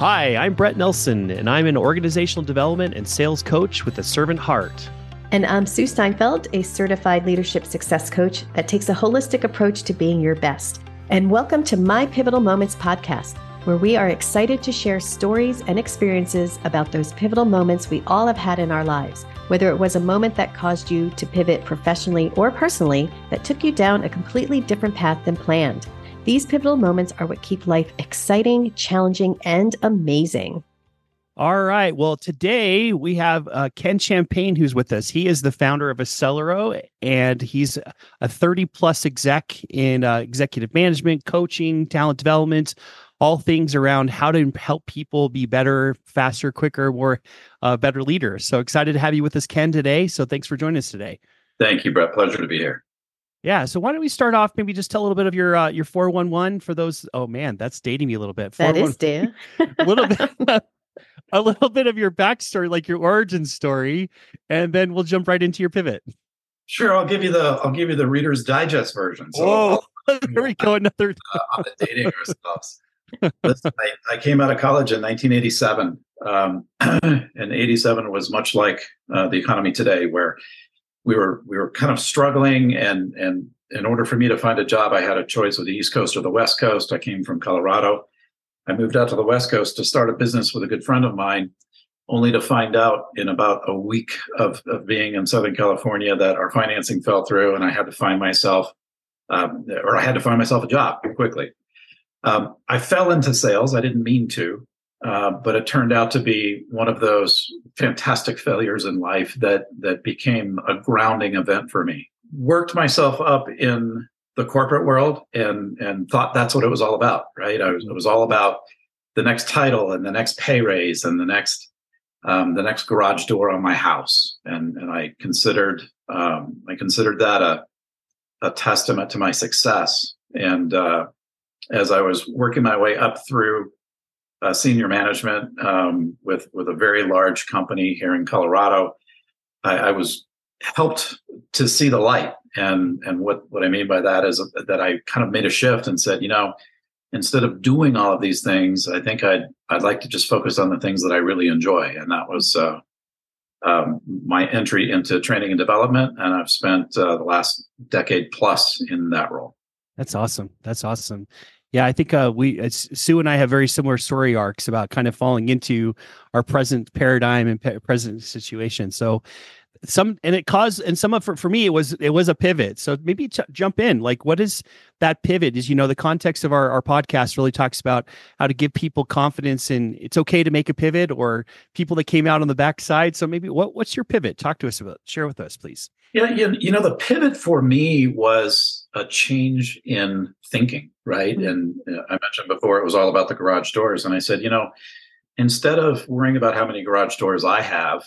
Hi, I'm Bret Nelson, and I'm an organizational development and sales coach with a servant heart. And I'm Sue Steinfeld, a certified leadership success coach that takes a holistic approach to being your best. And welcome to My Pivotal Moments podcast, where we are excited to share stories and experiences about those pivotal moments we all have had in our lives, whether it was a moment that caused you to pivot professionally or personally that took you down a completely different path than planned. These pivotal moments are what keep life exciting, challenging, and amazing. All right. Well, today we have uh, Ken Champagne who's with us. He is the founder of Accelerō, and he's a 30 plus exec in uh, executive management, coaching, talent development, all things around how to help people be better, faster, quicker, more uh, better leaders. So excited to have you with us, Ken, today. So thanks for joining us today. Thank you, Bret. Pleasure to be here. Yeah. So why don't we start off? Maybe just tell a little bit of your uh, your four one one for those. Oh man, that's dating me a little bit. That is Dan. a little bit. a little bit of your backstory, like your origin story, and then we'll jump right into your pivot. Sure, I'll give you the I'll give you the Reader's Digest version. So Whoa, there we go. Another uh, on the dating ourselves. Listen, I, I, came out of college in 1987, um, and 87 was much like uh, the economy today, where we were we were kind of struggling and and in order for me to find a job i had a choice of the east coast or the west coast. I came from colorado. I moved out to the west coast to start a business with a good friend of mine only to find out in about a week of, of being in southern california that our financing fell through and i had to find myself um, or i had to find myself a job quickly. Um, i fell into sales. I didn't mean to uh, but it turned out to be one of those fantastic failures in life that that became a grounding event for me. Worked myself up in the corporate world and and thought that's what it was all about. Right? I was, it was all about the next title and the next pay raise and the next um, the next garage door on my house. And and I considered um, I considered that a a testament to my success. And uh, as I was working my way up through uh, senior management um, with with a very large company here in Colorado. I, I, was helped to see the light, and and what what I mean by that is that I kind of made a shift and said, you know, instead of doing all of these things, I think I'd I'd like to just focus on the things that I really enjoy, and that was. Uh, um, my entry into training and development, and I've spent uh, the last decade plus in that role. That's awesome. That's awesome. Yeah, I think uh, we uh, Sue and I have very similar story arcs about kind of falling into our present paradigm and pe- present situation. So some and it caused and some of for, for me it was it was a pivot. So maybe ch- jump in. Like what is that pivot? Is you know the context of our, our podcast really talks about how to give people confidence in it's okay to make a pivot or people that came out on the backside. So maybe what what's your pivot? Talk to us about share with us please. Yeah you, you know the pivot for me was a change in thinking right? Mm-hmm. and uh, i mentioned before it was all about the garage doors. And i said you know instead of worrying about how many garage doors i have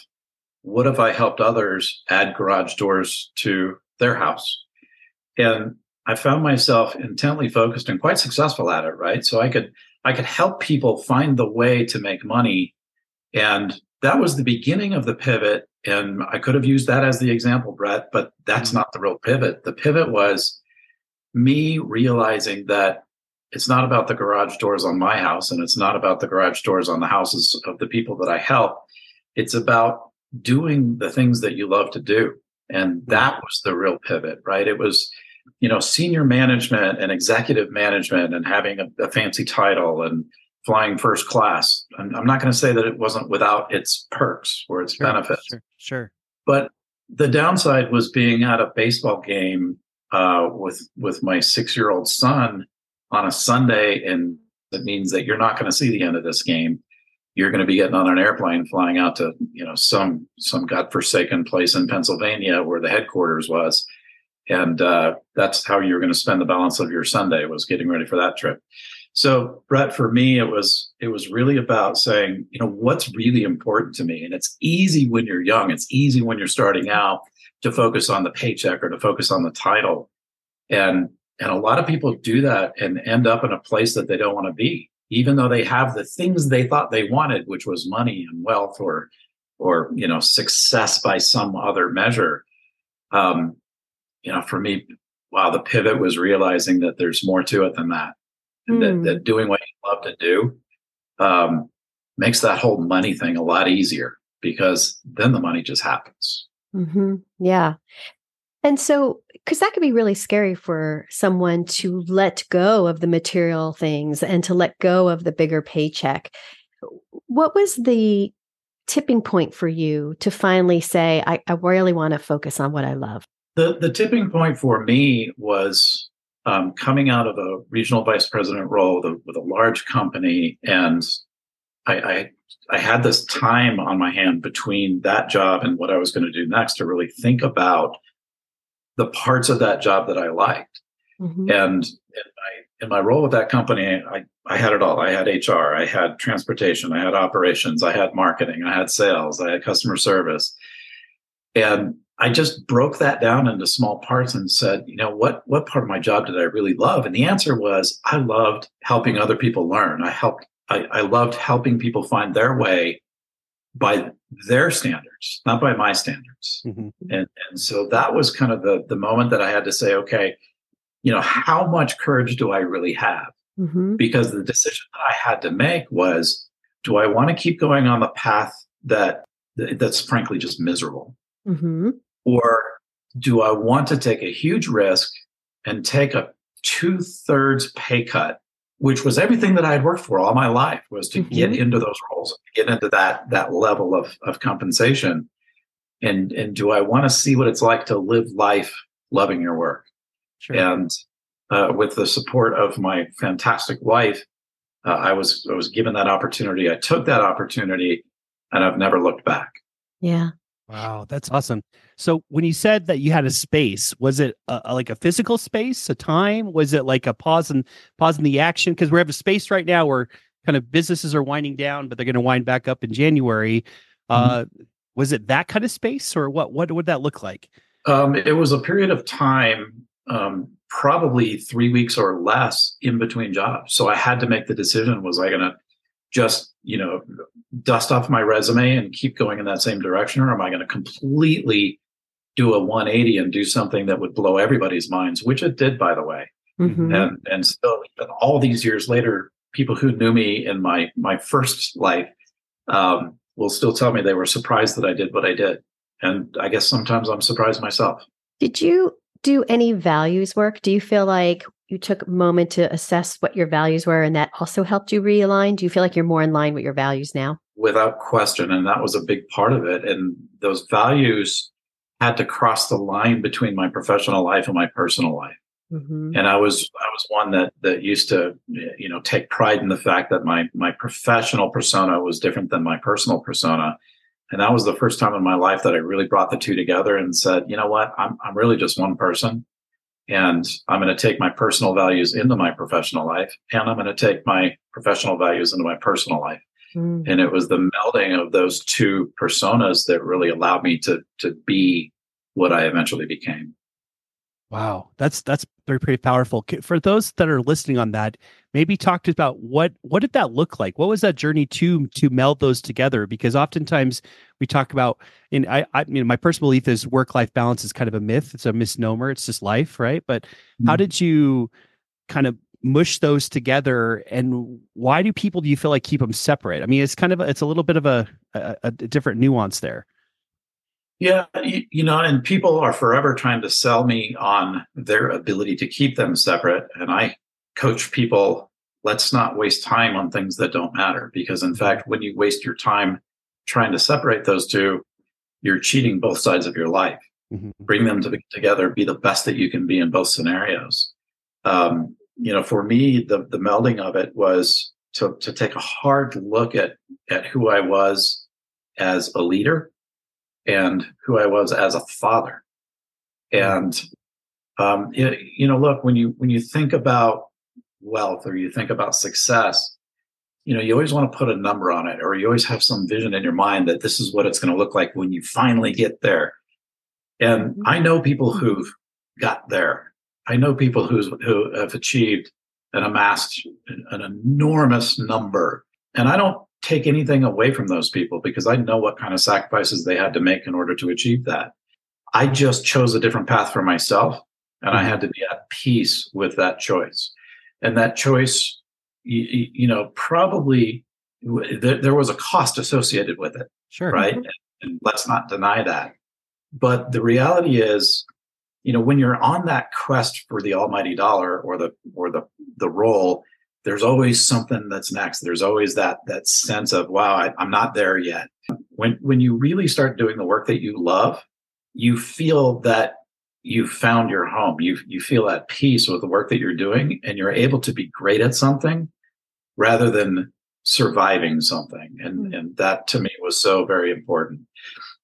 what if I helped others add garage doors to their house? And I found myself intently focused and quite successful at it, right? So I could I could help people find the way to make money. And that was the beginning of the pivot. And I could have used that as the example, Bret, but that's mm-hmm. not the real pivot. The pivot was me realizing that it's not about the garage doors on my house and it's not about the garage doors on the houses of the people that I help. It's about doing the things that you love to do. And that was the real pivot, right? It was, you know, senior management and executive management and having a, a fancy title and flying first class. I'm, I'm not going to say that it wasn't without its perks or its sure, benefits. Sure, sure. But the downside was being at a baseball game uh, with with my six year old son on a Sunday, and it means that you're not going to see the end of this game you're going to be getting on an airplane flying out to you know some some godforsaken place in Pennsylvania where the headquarters was, and uh, that's how you're going to spend the balance of your Sunday was getting ready for that trip. So Bret, for me, it was it was really about saying, you know, what's really important to me, and it's easy when you're young. It's easy when you're starting out to focus on the paycheck or to focus on the title, and and a lot of people do that and end up in a place that they don't want to be even though they have the things they thought they wanted, which was money and wealth or or you know success by some other measure. Um, you know, for me, wow, the pivot was realizing that there's more to it than that, mm. that, that, doing what you love to do um, makes that whole money thing a lot easier because then the money just happens. Mm-hmm. Yeah. And so, because that could be really scary for someone to let go of the material things and to let go of the bigger paycheck. What was the tipping point for you to finally say, I, I really want to focus on what I love? The, the tipping point for me was um, coming out of a regional vice president role with a, with a large company. And I, I, I had this time on my hand between that job and what I was going to do next to really think about the parts of that job that I liked. Mm-hmm. And in my, in my role with that company, I, I had it all. I had HR, I had transportation, I had operations, I had marketing, I had sales, I had customer service. And I just broke that down into small parts and said, you know, what what part of my job did I really love? And the answer was I loved helping other people learn. I helped I, I loved helping people find their way by their standards, not by my standards. Mm-hmm. And and so that was kind of the the moment that I had to say, okay, you know, how much courage do I really have? Mm-hmm. Because the decision that I had to make was, do I want to keep going on the path that that's frankly just miserable? Mm-hmm. Or do I want to take a huge risk and take a two thirds pay cut, which was everything that I had worked for all my life was to mm-hmm. get into those roles, get into that, that level of, of compensation. And, and do I want to see what it's like to live life loving your work? Sure. And uh, with the support of my fantastic wife, uh, I was I was given that opportunity. I took that opportunity, and I've never looked back. Yeah, Wow, that's awesome. So when you said that you had a space, was it a, a, like a physical space, a time? Was it like a pause and pause in the action? Because we have a space right now where kind of businesses are winding down, but they're going to wind back up in January. Mm-hmm. Uh, was it that kind of space, or what? What would that look like? Um, it was a period of time, um, probably three weeks or less in between jobs. So I had to make the decision: was I going to just you know dust off my resume and keep going in that same direction or am i going to completely do a 180 and do something that would blow everybody's minds which it did by the way. Mm-hmm. and and still all these years later people who knew me in my my first life um, will still tell me they were surprised that i did what i did. And i guess sometimes i'm surprised myself. Did you do any values work? Do you feel like you took a moment to assess what your values were and that also helped you realign? Do you feel like you're more in line with your values now? Without question. And that was a big part of it. And those values had to cross the line between my professional life and my personal life. Mm-hmm. And I was I was one that that used to you know take pride in the fact that my my professional persona was different than my personal persona. And that was the first time in my life that I really brought the two together and said, you know what, I'm I'm really just one person and I'm going to take my personal values into my professional life, and I'm going to take my professional values into my personal life. Mm. And it was the melding of those two personas that really allowed me to to be what I eventually became. Wow, that's that's very pretty powerful. For those that are listening on that, maybe talk to about what what did that look like? What was that journey to to meld those together? Because oftentimes we talk about, and I, I you know, my personal belief is work life balance is kind of a myth. It's a misnomer. It's just life, right? But mm-hmm. how did you kind of mush those together and why do people do you feel like keep them separate i mean it's kind of a, it's a little bit of a, a, a different nuance there yeah, you, you, know, and people are forever trying to sell me on their ability to keep them separate. And I coach people let's not waste time on things that don't matter. Because in fact, when you waste your time trying to separate those two, you're cheating both sides of your life. Mm-hmm. Bring them to, together, be the best that you can be in both scenarios. Um, you know, for me, the, the melding of it was to, to take a hard look at, at who I was as a leader and who I was as a father. And um, you, you know, look when you when you think about wealth or you think about success, you know, you always want to put a number on it, or you always have some vision in your mind that this is what it's going to look like when you finally get there. And mm-hmm. I know people who've got there. I know people who's, who have achieved and amassed an enormous number. And I don't take anything away from those people because I know what kind of sacrifices they had to make in order to achieve that. I just chose a different path for myself and I mm-hmm. had to be at peace with that choice. And that choice, you, you know, probably there, there was a cost associated with it. Sure. Right. And, and let's not deny that. But the reality is, you know, when you're on that quest for the almighty dollar or the or the the role, there's always something that's next. There's always that that sense of wow, I, I'm not there yet. When when you really start doing the work that you love, you feel that you found your home. You you feel at peace with the work that you're doing, and you're able to be great at something rather than surviving something. And mm-hmm. and that to me was so very important.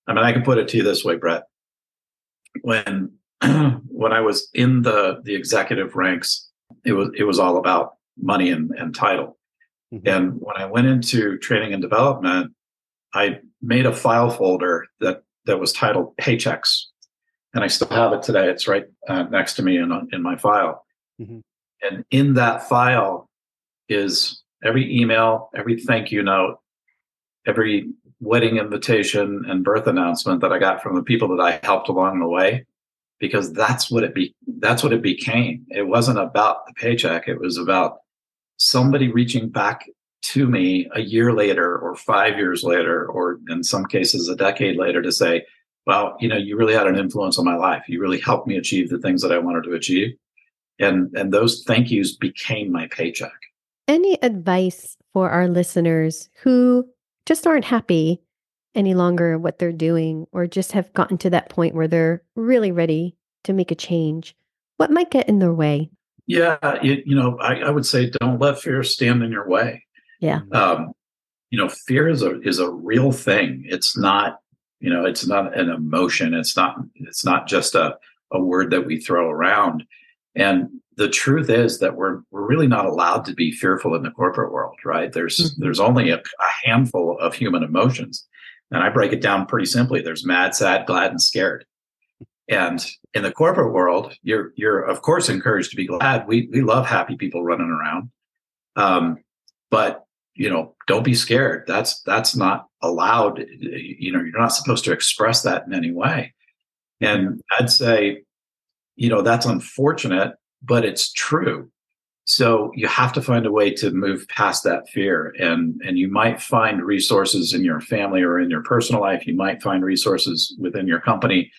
I mean, I can put it to you this way, Bret. When when I was in the the executive ranks, it was it was all about money and, and title. Mm-hmm. And when I went into training and development, I made a file folder that that was titled paychecks, and I still have it today. It's right uh, next to me in in my file. Mm-hmm. And in that file is every email, every thank you note, every wedding invitation and birth announcement that I got from the people that I helped along the way because that's what it be that's what it became. It wasn't about the paycheck, it was about somebody reaching back to me a year later or 5 years later or in some cases a decade later to say, well, you know, you really had an influence on my life. You really helped me achieve the things that I wanted to achieve. And and those thank yous became my paycheck. Any advice for our listeners who just aren't happy any longer what they're doing or just have gotten to that point where they're really ready to make a change? What might get in their way? Yeah, you, you know, I, I, would say don't let fear stand in your way. Yeah. Um, you know, fear is a is a real thing. It's not, you know, it's not an emotion. It's not it's not just a a word that we throw around. And the truth is that we're we're really not allowed to be fearful in the corporate world, right? There's mm-hmm. there's only a, a, handful of human emotions, and I break it down pretty simply. There's mad, sad, glad, and scared. And in the corporate world, you're you're of course encouraged to be glad. We we love happy people running around, um, but you know don't be scared. That's that's not allowed. You know you're not supposed to express that in any way. And I'd say, you know that's unfortunate but it's true. So you have to find a way to move past that fear. And, and you might find resources in your family or in your personal life. You might find resources within your company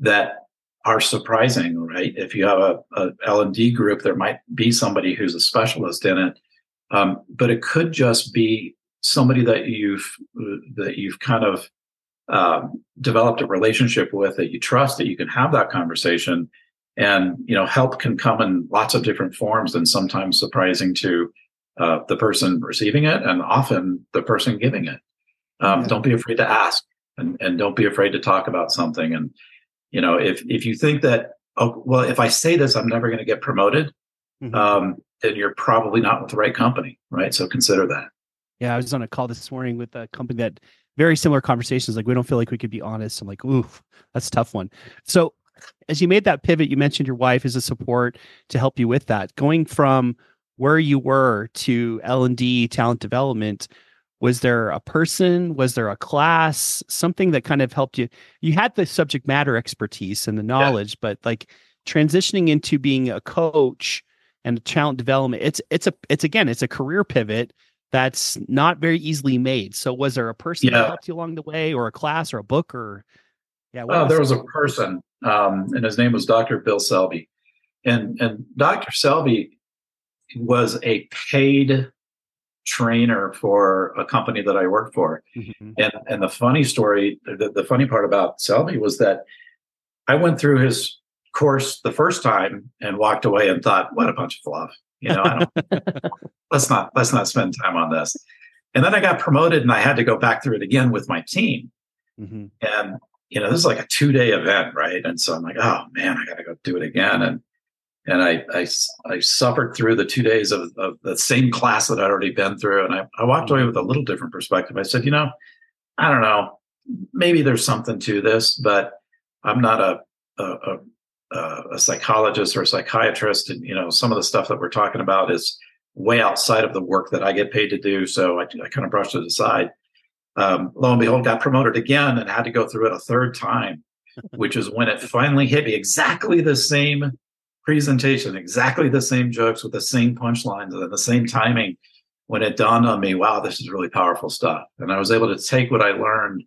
that are surprising, right? If you have a, a L&D group, there might be somebody who's a specialist in it. Um, but it could just be somebody that you've, that you've kind of, um, developed a relationship with that you trust that you can have that conversation and you know help can come in lots of different forms and sometimes surprising to uh, the person receiving it and often the person giving it um, yeah. don't be afraid to ask and, and don't be afraid to talk about something and you know if if you think that oh well if i say this i'm never going to get promoted mm-hmm. um, then you're probably not with the right company right so consider that yeah i was on a call this morning with a company that very similar conversations like we don't feel like we could be honest i'm like ooh that's a tough one so as you made that pivot, you mentioned your wife is a support to help you with that. Going from where you were to L and D talent development, was there a person? Was there a class? Something that kind of helped you? You had the subject matter expertise and the knowledge, yeah. but like transitioning into being a coach and a talent development, it's it's a it's again it's a career pivot that's not very easily made. So was there a person yeah. that helped you along the way, or a class, or a book, or yeah? Well, there was a person um, and his name was Dr. Bill Selby. And, and Dr. Selby was a paid trainer for a company that I worked for. Mm-hmm. And, and the funny story, the, the funny part about Selby was that I went through his course the first time and walked away and thought, what a bunch of fluff. You know, let's not let's not spend time on this. And then I got promoted and I had to go back through it again with my team. Mm-hmm. And you know, this is like a two day event, right? And so I'm like, oh man, I got to go do it again. And and I, I, I suffered through the two days of, of the same class that I'd already been through, and I, I walked away with a little different perspective. I said, you know, I don't know, maybe there's something to this, but I'm not a a, a, a psychologist or a psychiatrist, and you know, some of the stuff that we're talking about is way outside of the work that I get paid to do. So I, I kind of brushed it aside. Um, lo and behold, got promoted again and had to go through it a third time, which is when it finally hit me exactly the same presentation, exactly the same jokes with the same punchlines and the same timing. when it dawned on me, wow, this is really powerful stuff. And I was able to take what I learned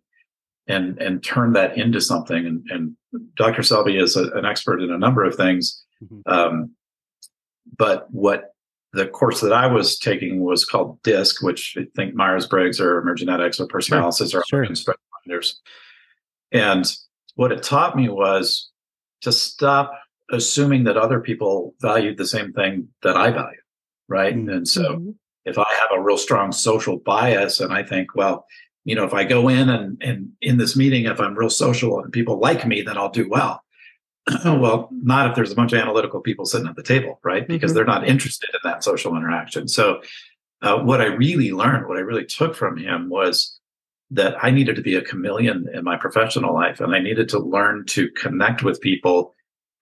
and and turn that into something. And, and Dr. Selby is a, an expert in a number of things. Mm-hmm. Um, but what the course that I was taking was called DISC, which I think Myers Briggs or Emergenetics or Personalysis sure, or sure. finders. And what it taught me was to stop assuming that other people valued the same thing that I value. Right. Mm-hmm. And so mm-hmm. if I have a real strong social bias and I think, well, you know, if I go in and, and in this meeting, if I'm real social and people like me, then I'll do well. well, not if there's a bunch of analytical people sitting at the table, right? Because mm-hmm. they're not interested in that social interaction. So, uh, what I really learned, what I really took from him was that I needed to be a chameleon in my professional life and I needed to learn to connect with people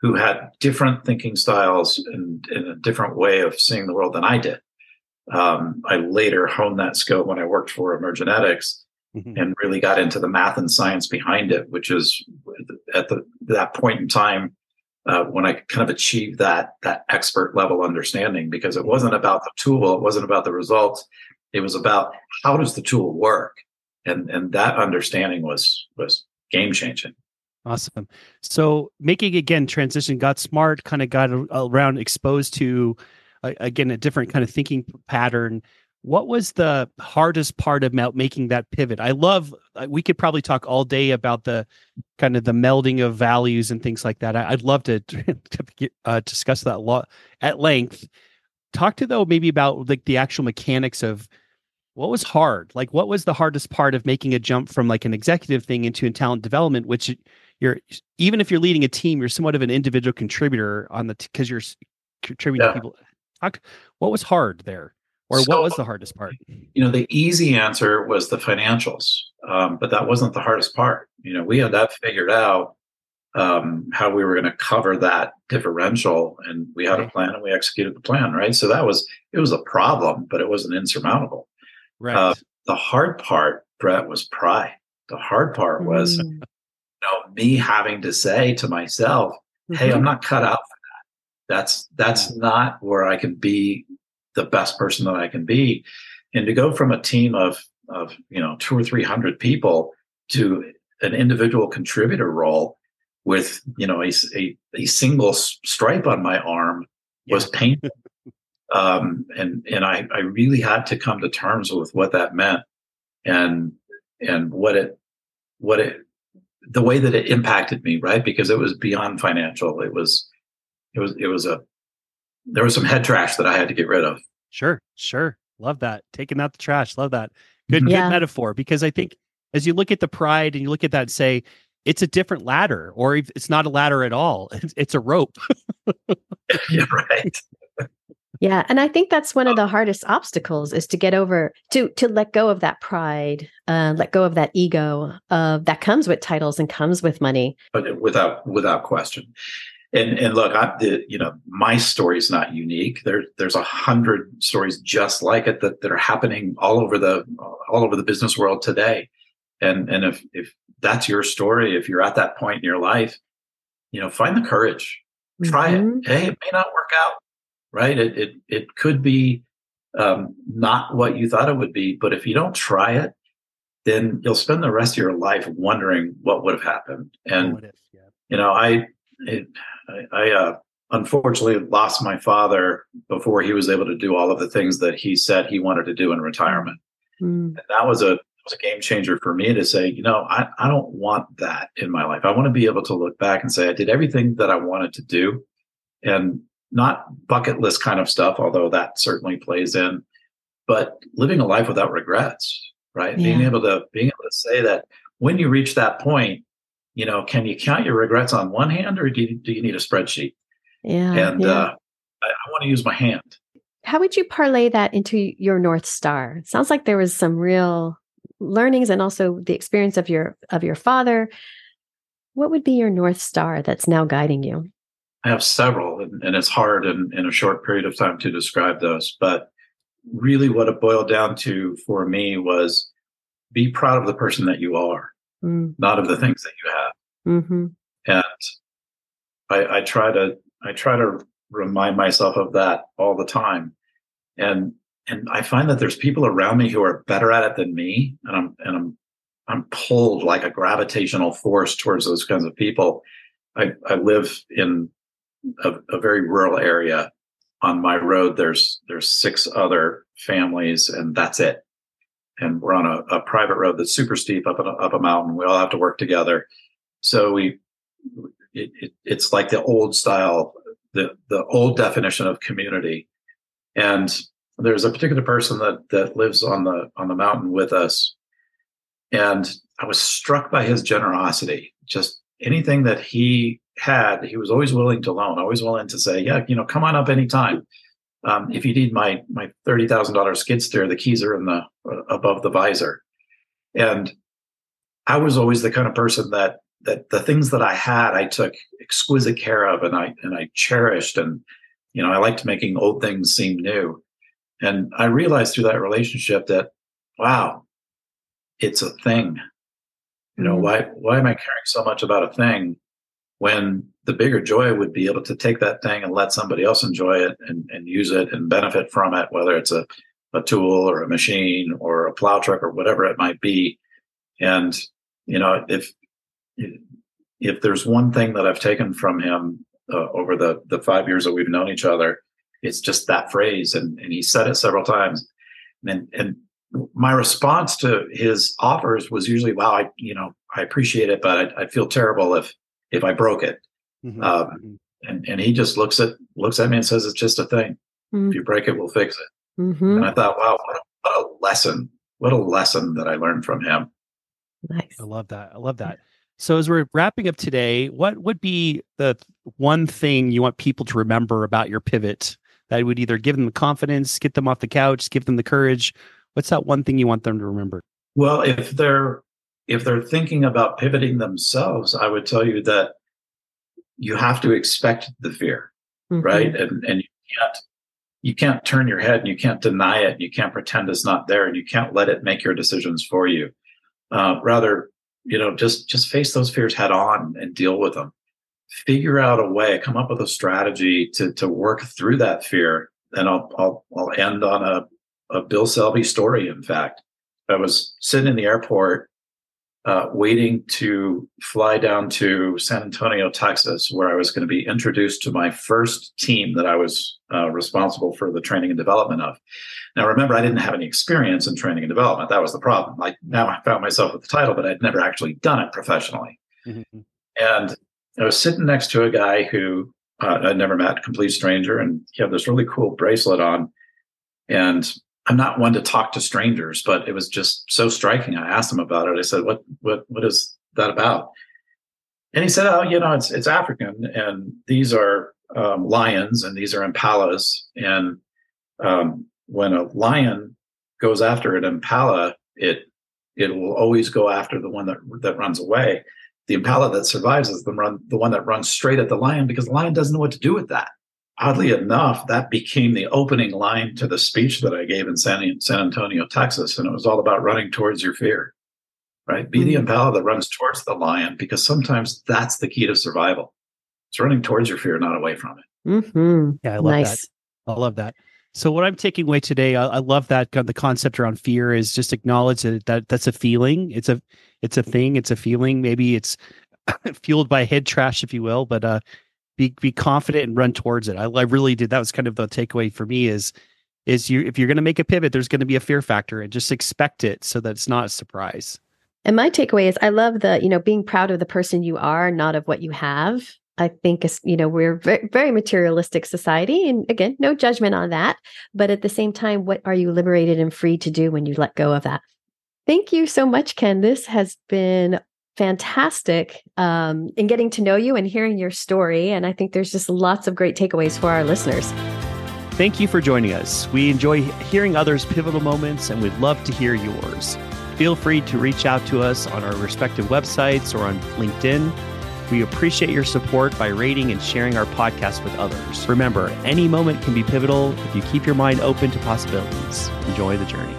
who had different thinking styles and, and a different way of seeing the world than I did. Um, I later honed that skill when I worked for Emergenetics mm-hmm. and really got into the math and science behind it, which is at the, that point in time uh, when I kind of achieved that that expert level understanding because it wasn't about the tool, it wasn't about the results, it was about how does the tool work, and and that understanding was was game changing. Awesome. So making again transition, got smart, kind of got around exposed to again a different kind of thinking pattern. What was the hardest part about making that pivot? I love uh, we could probably talk all day about the kind of the melding of values and things like that. I, would love to, uh, discuss that a lot at length. Talk to though maybe about like the actual mechanics of what was hard? Like what was the hardest part of making a jump from like an executive thing into a talent development which you're even if you're leading a team you're somewhat of an individual contributor on the because t- you're contributing yeah. people talk what was hard there or so, what was the hardest part? You know, the easy answer was the financials, um, but that wasn't the hardest part. You know, we had that figured out um, how we were going to cover that differential, and we had a plan and we executed the plan. Right, so that was it was a problem, but it wasn't insurmountable. Right. Uh, the hard part, Bret, was pride. The hard part was, mm. Know, me having to say to myself, "Hey, mm-hmm. I'm not cut out for that. That's that's not where I can be the best person that I can be. And to go from a team of of you know two or three hundred people to an individual contributor role with you know a, a, a single stripe on my arm was painful. um, and and I, I really had to come to terms with what that meant and and what it what it the way that it impacted me right because it was beyond financial it was it was it was a there was some head trash that I had to get rid of. Sure, sure. Love that. Taking out the trash. Love that. Good, yeah. good metaphor. Because I think as you look at the pride and you look at that and say, it's a different ladder, or it's not a ladder at all. It's, it's a rope. yeah, right. Yeah, and I think that's one of the hardest obstacles is to get over to to let go of that pride, uh, let go of that ego uh, that comes with titles and comes with money. But without without question, and and look, I, the, you know, my story is not unique. There, there's a hundred stories just like it that, that are happening all over the all over the business world today. And and if if that's your story, if you're at that point in your life, you know, find the courage, try mm-hmm. it. Hey, it may not work out, right? It it it could be um, not what you thought it would be, but if you don't try it, then you'll spend the rest of your life wondering what would have happened. And yeah. you know, I it, I, I uh, unfortunately lost my father before he was able to do all of the things that he said he wanted to do in retirement. Mm. And that was a was a game changer for me to say, you know, I, I don't want that in my life. I want to be able to look back and say I did everything that I wanted to do and not bucket list kind of stuff, although that certainly plays in, but living a life without regrets, right? Yeah. Being able to being able to say that when you reach that point, you know, can you count your regrets on one hand or do you, do you need a spreadsheet? Yeah. And yeah. Uh, I, I want to use my hand. How would you parlay that into your North Star? It sounds like there was some real learnings and also the experience of your of your father. What would be your North Star that's now guiding you? I have several, and, and it's hard in, in a short period of time to describe those. But really, what it boiled down to for me was be proud of the person that you are mm. not of the things that you have. Mm-hmm. And I, I try to I try to remind myself of that all the time. And and I find that there's people around me who are better at it than me, and I'm and I'm I'm pulled like a gravitational force towards those kinds of people. I, I live in a, a very rural area. On my road, there's there's six other families, and that's it. And we're on a, a private road that's super steep up a, up a mountain. We all have to work together. So we, it, it, it's like the old style, the the old definition of community. And there's a particular person that that lives on the on the mountain with us and i was struck by his generosity just anything that he had he was always willing to loan always willing to say yeah you know come on up anytime um, if you need my my $30000 skid steer the keys are in the uh, above the visor and i was always the kind of person that that the things that i had i took exquisite care of and i and i cherished and you know i liked making old things seem new and I realized through that relationship that, wow, it's a thing. You know, mm-hmm. why why am I caring so much about a thing when the bigger joy would be able to take that thing and let somebody else enjoy it and, and use it and benefit from it, whether it's a, a tool or a machine or a plow truck or whatever it might be. And, you know, if if there's one thing that I've taken from him uh, over the the five years that we've known each other, it's just that phrase, and, and he said it several times. And and my response to his offers was usually, "Wow, I you know I appreciate it, but I, would feel terrible if if I broke it." Mm-hmm. Um, mm-hmm. and and he just looks at looks at me and says, "It's just a thing. Mm-hmm. If you break it, we'll fix it." Mm-hmm. And I thought, "Wow, what a, what a lesson! What a lesson that I learned from him." Nice. I love that. I love that. So as we're wrapping up today, what would be the one thing you want people to remember about your pivot that would either give them the confidence, get them off the couch, give them the courage? What's that one thing you want them to remember? Well, if they're if they're thinking about pivoting themselves, I would tell you that you have to expect the fear, mm-hmm. right? And and you can't you can't turn your head and you can't deny it. You can't pretend it's not there, and you can't let it make your decisions for you. Uh, rather, you know, just just face those fears head on and deal with them figure out a way, come up with a strategy to to work through that fear. And I'll I'll, I'll end on a, a Bill Selby story. In fact, I was sitting in the airport, uh, waiting to fly down to San Antonio, Texas, where I was going to be introduced to my first team that I was uh, responsible for the training and development of. Now, remember, I didn't have any experience in training and development. That was the problem. I now I found myself with the title, but I'd never actually done it professionally. Mm-hmm. And I was sitting next to a guy who uh, I'd never met, complete stranger, and he had this really cool bracelet on. And I'm not one to talk to strangers, but it was just so striking. I asked him about it. I said, "What what what is that about?" And he said, "Oh, you know, it's it's African, and these are um, lions, and these are impalas, and um, when a lion goes after an impala, it it will always go after the one that that runs away." the impala that survives is the run the one that runs straight at the lion because the lion doesn't know what to do with that. Oddly enough, that became the opening line to the speech that I gave in San, San Antonio, Texas, and it was all about running towards your fear. Right? Be mm-hmm. the impala that runs towards the lion because sometimes that's the key to survival. It's running towards your fear, not away from it. Mm-hmm. Yeah, I love nice. that. I love that. So what I'm taking away today, I, I, love that the concept around fear is just acknowledge that, that that's a feeling. It's a it's a thing. It's a feeling. Maybe it's fueled by head trash, if you will. But uh, be be confident and run towards it. I, I really did. That was kind of the takeaway for me. Is is you if you're going to make a pivot, there's going to be a fear factor, and just expect it so that it's not a surprise. And my takeaway is I love the, you know, being proud of the person you are, not of what you have. I think you know we're very, very materialistic society, and again, no judgment on that. But at the same time, what are you liberated and free to do when you let go of that? Thank you so much, Ken. This has been fantastic um, in getting to know you and hearing your story. And I think there's just lots of great takeaways for our listeners. Thank you for joining us. We enjoy hearing others' pivotal moments, and we'd love to hear yours. Feel free to reach out to us on our respective websites or on LinkedIn. We appreciate your support by rating and sharing our podcast with others. Remember, any moment can be pivotal if you keep your mind open to possibilities. Enjoy the journey.